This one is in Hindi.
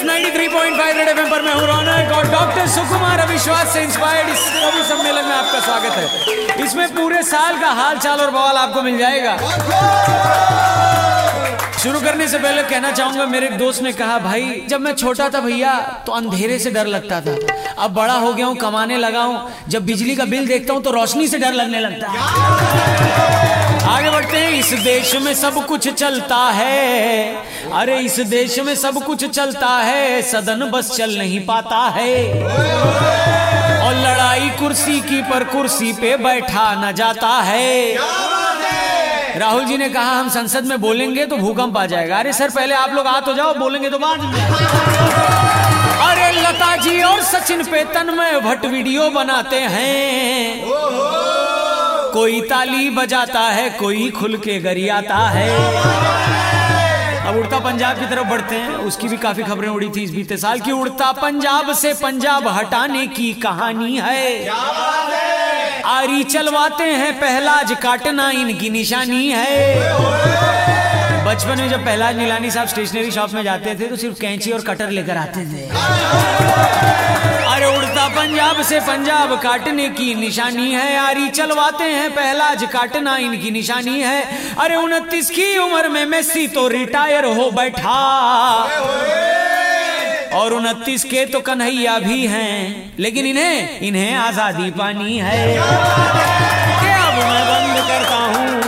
यस 93.5 रेड एफएम पर मैं हूँ और डॉक्टर सुकुमार अविश्वास से इंस्पायर्ड इस कवि सम्मेलन में आपका स्वागत है। इसमें पूरे साल का हाल चाल और बवाल आपको मिल जाएगा। शुरू करने से पहले कहना चाहूँगा, मेरे एक दोस्त ने कहा, भाई, जब मैं छोटा था भैया तो अंधेरे से डर लगता था। अब बड़ा हो गया हूँ, कमाने लगा हूँ। जब बिजली का बिल देखता हूँ तो रोशनी से डर लगने लगता है। आगे बढ़ते हैं। इस देश में सब कुछ चलता है। अरे, इस देश में सब कुछ चलता है। सदन बस चल नहीं पाता है। और लड़ाई कुर्सी की पर कुर्सी पे बैठा न जाता है। राहुल जी ने कहा, हम संसद में बोलेंगे तो भूकंप आ जाएगा। अरे, सर, पहले आप लोग आ तो जाओ, बोलेंगे तो बाद में। अरे, लता जी और सचिन पेतन में भट्ट वीडियो बनाते हैं। कोई ताली बजाता है, कोई खुल के गरियाता है। अब उड़ता पंजाब की तरफ़ बढ़ते हैं। उसकी भी काफ़ी खबरें उड़ी थी इस बीते साल की। उड़ता पंजाब से पंजाब हटाने की कहानी है। आरी चलवाते हैं, पहलाज काटना इनकी निशानी है। बचपन में जब पहलाज नीलानी साहब स्टेशनरी शॉप में जाते थे तो सिर्फ़ कैंची और कटर लेकर आते थे। अरे से पंजाब काटने की निशानी है आरी चलवाते हैं पहला ज काटना इनकी निशानी है अरे उनतीस की उम्र में मेसी तो रिटायर हो बैठा और उनतीस के तो कन्हैया भी हैं लेकिन इन्हें इन्हें आज़ादी पानी है क्या अब मैं बंद करता हूँ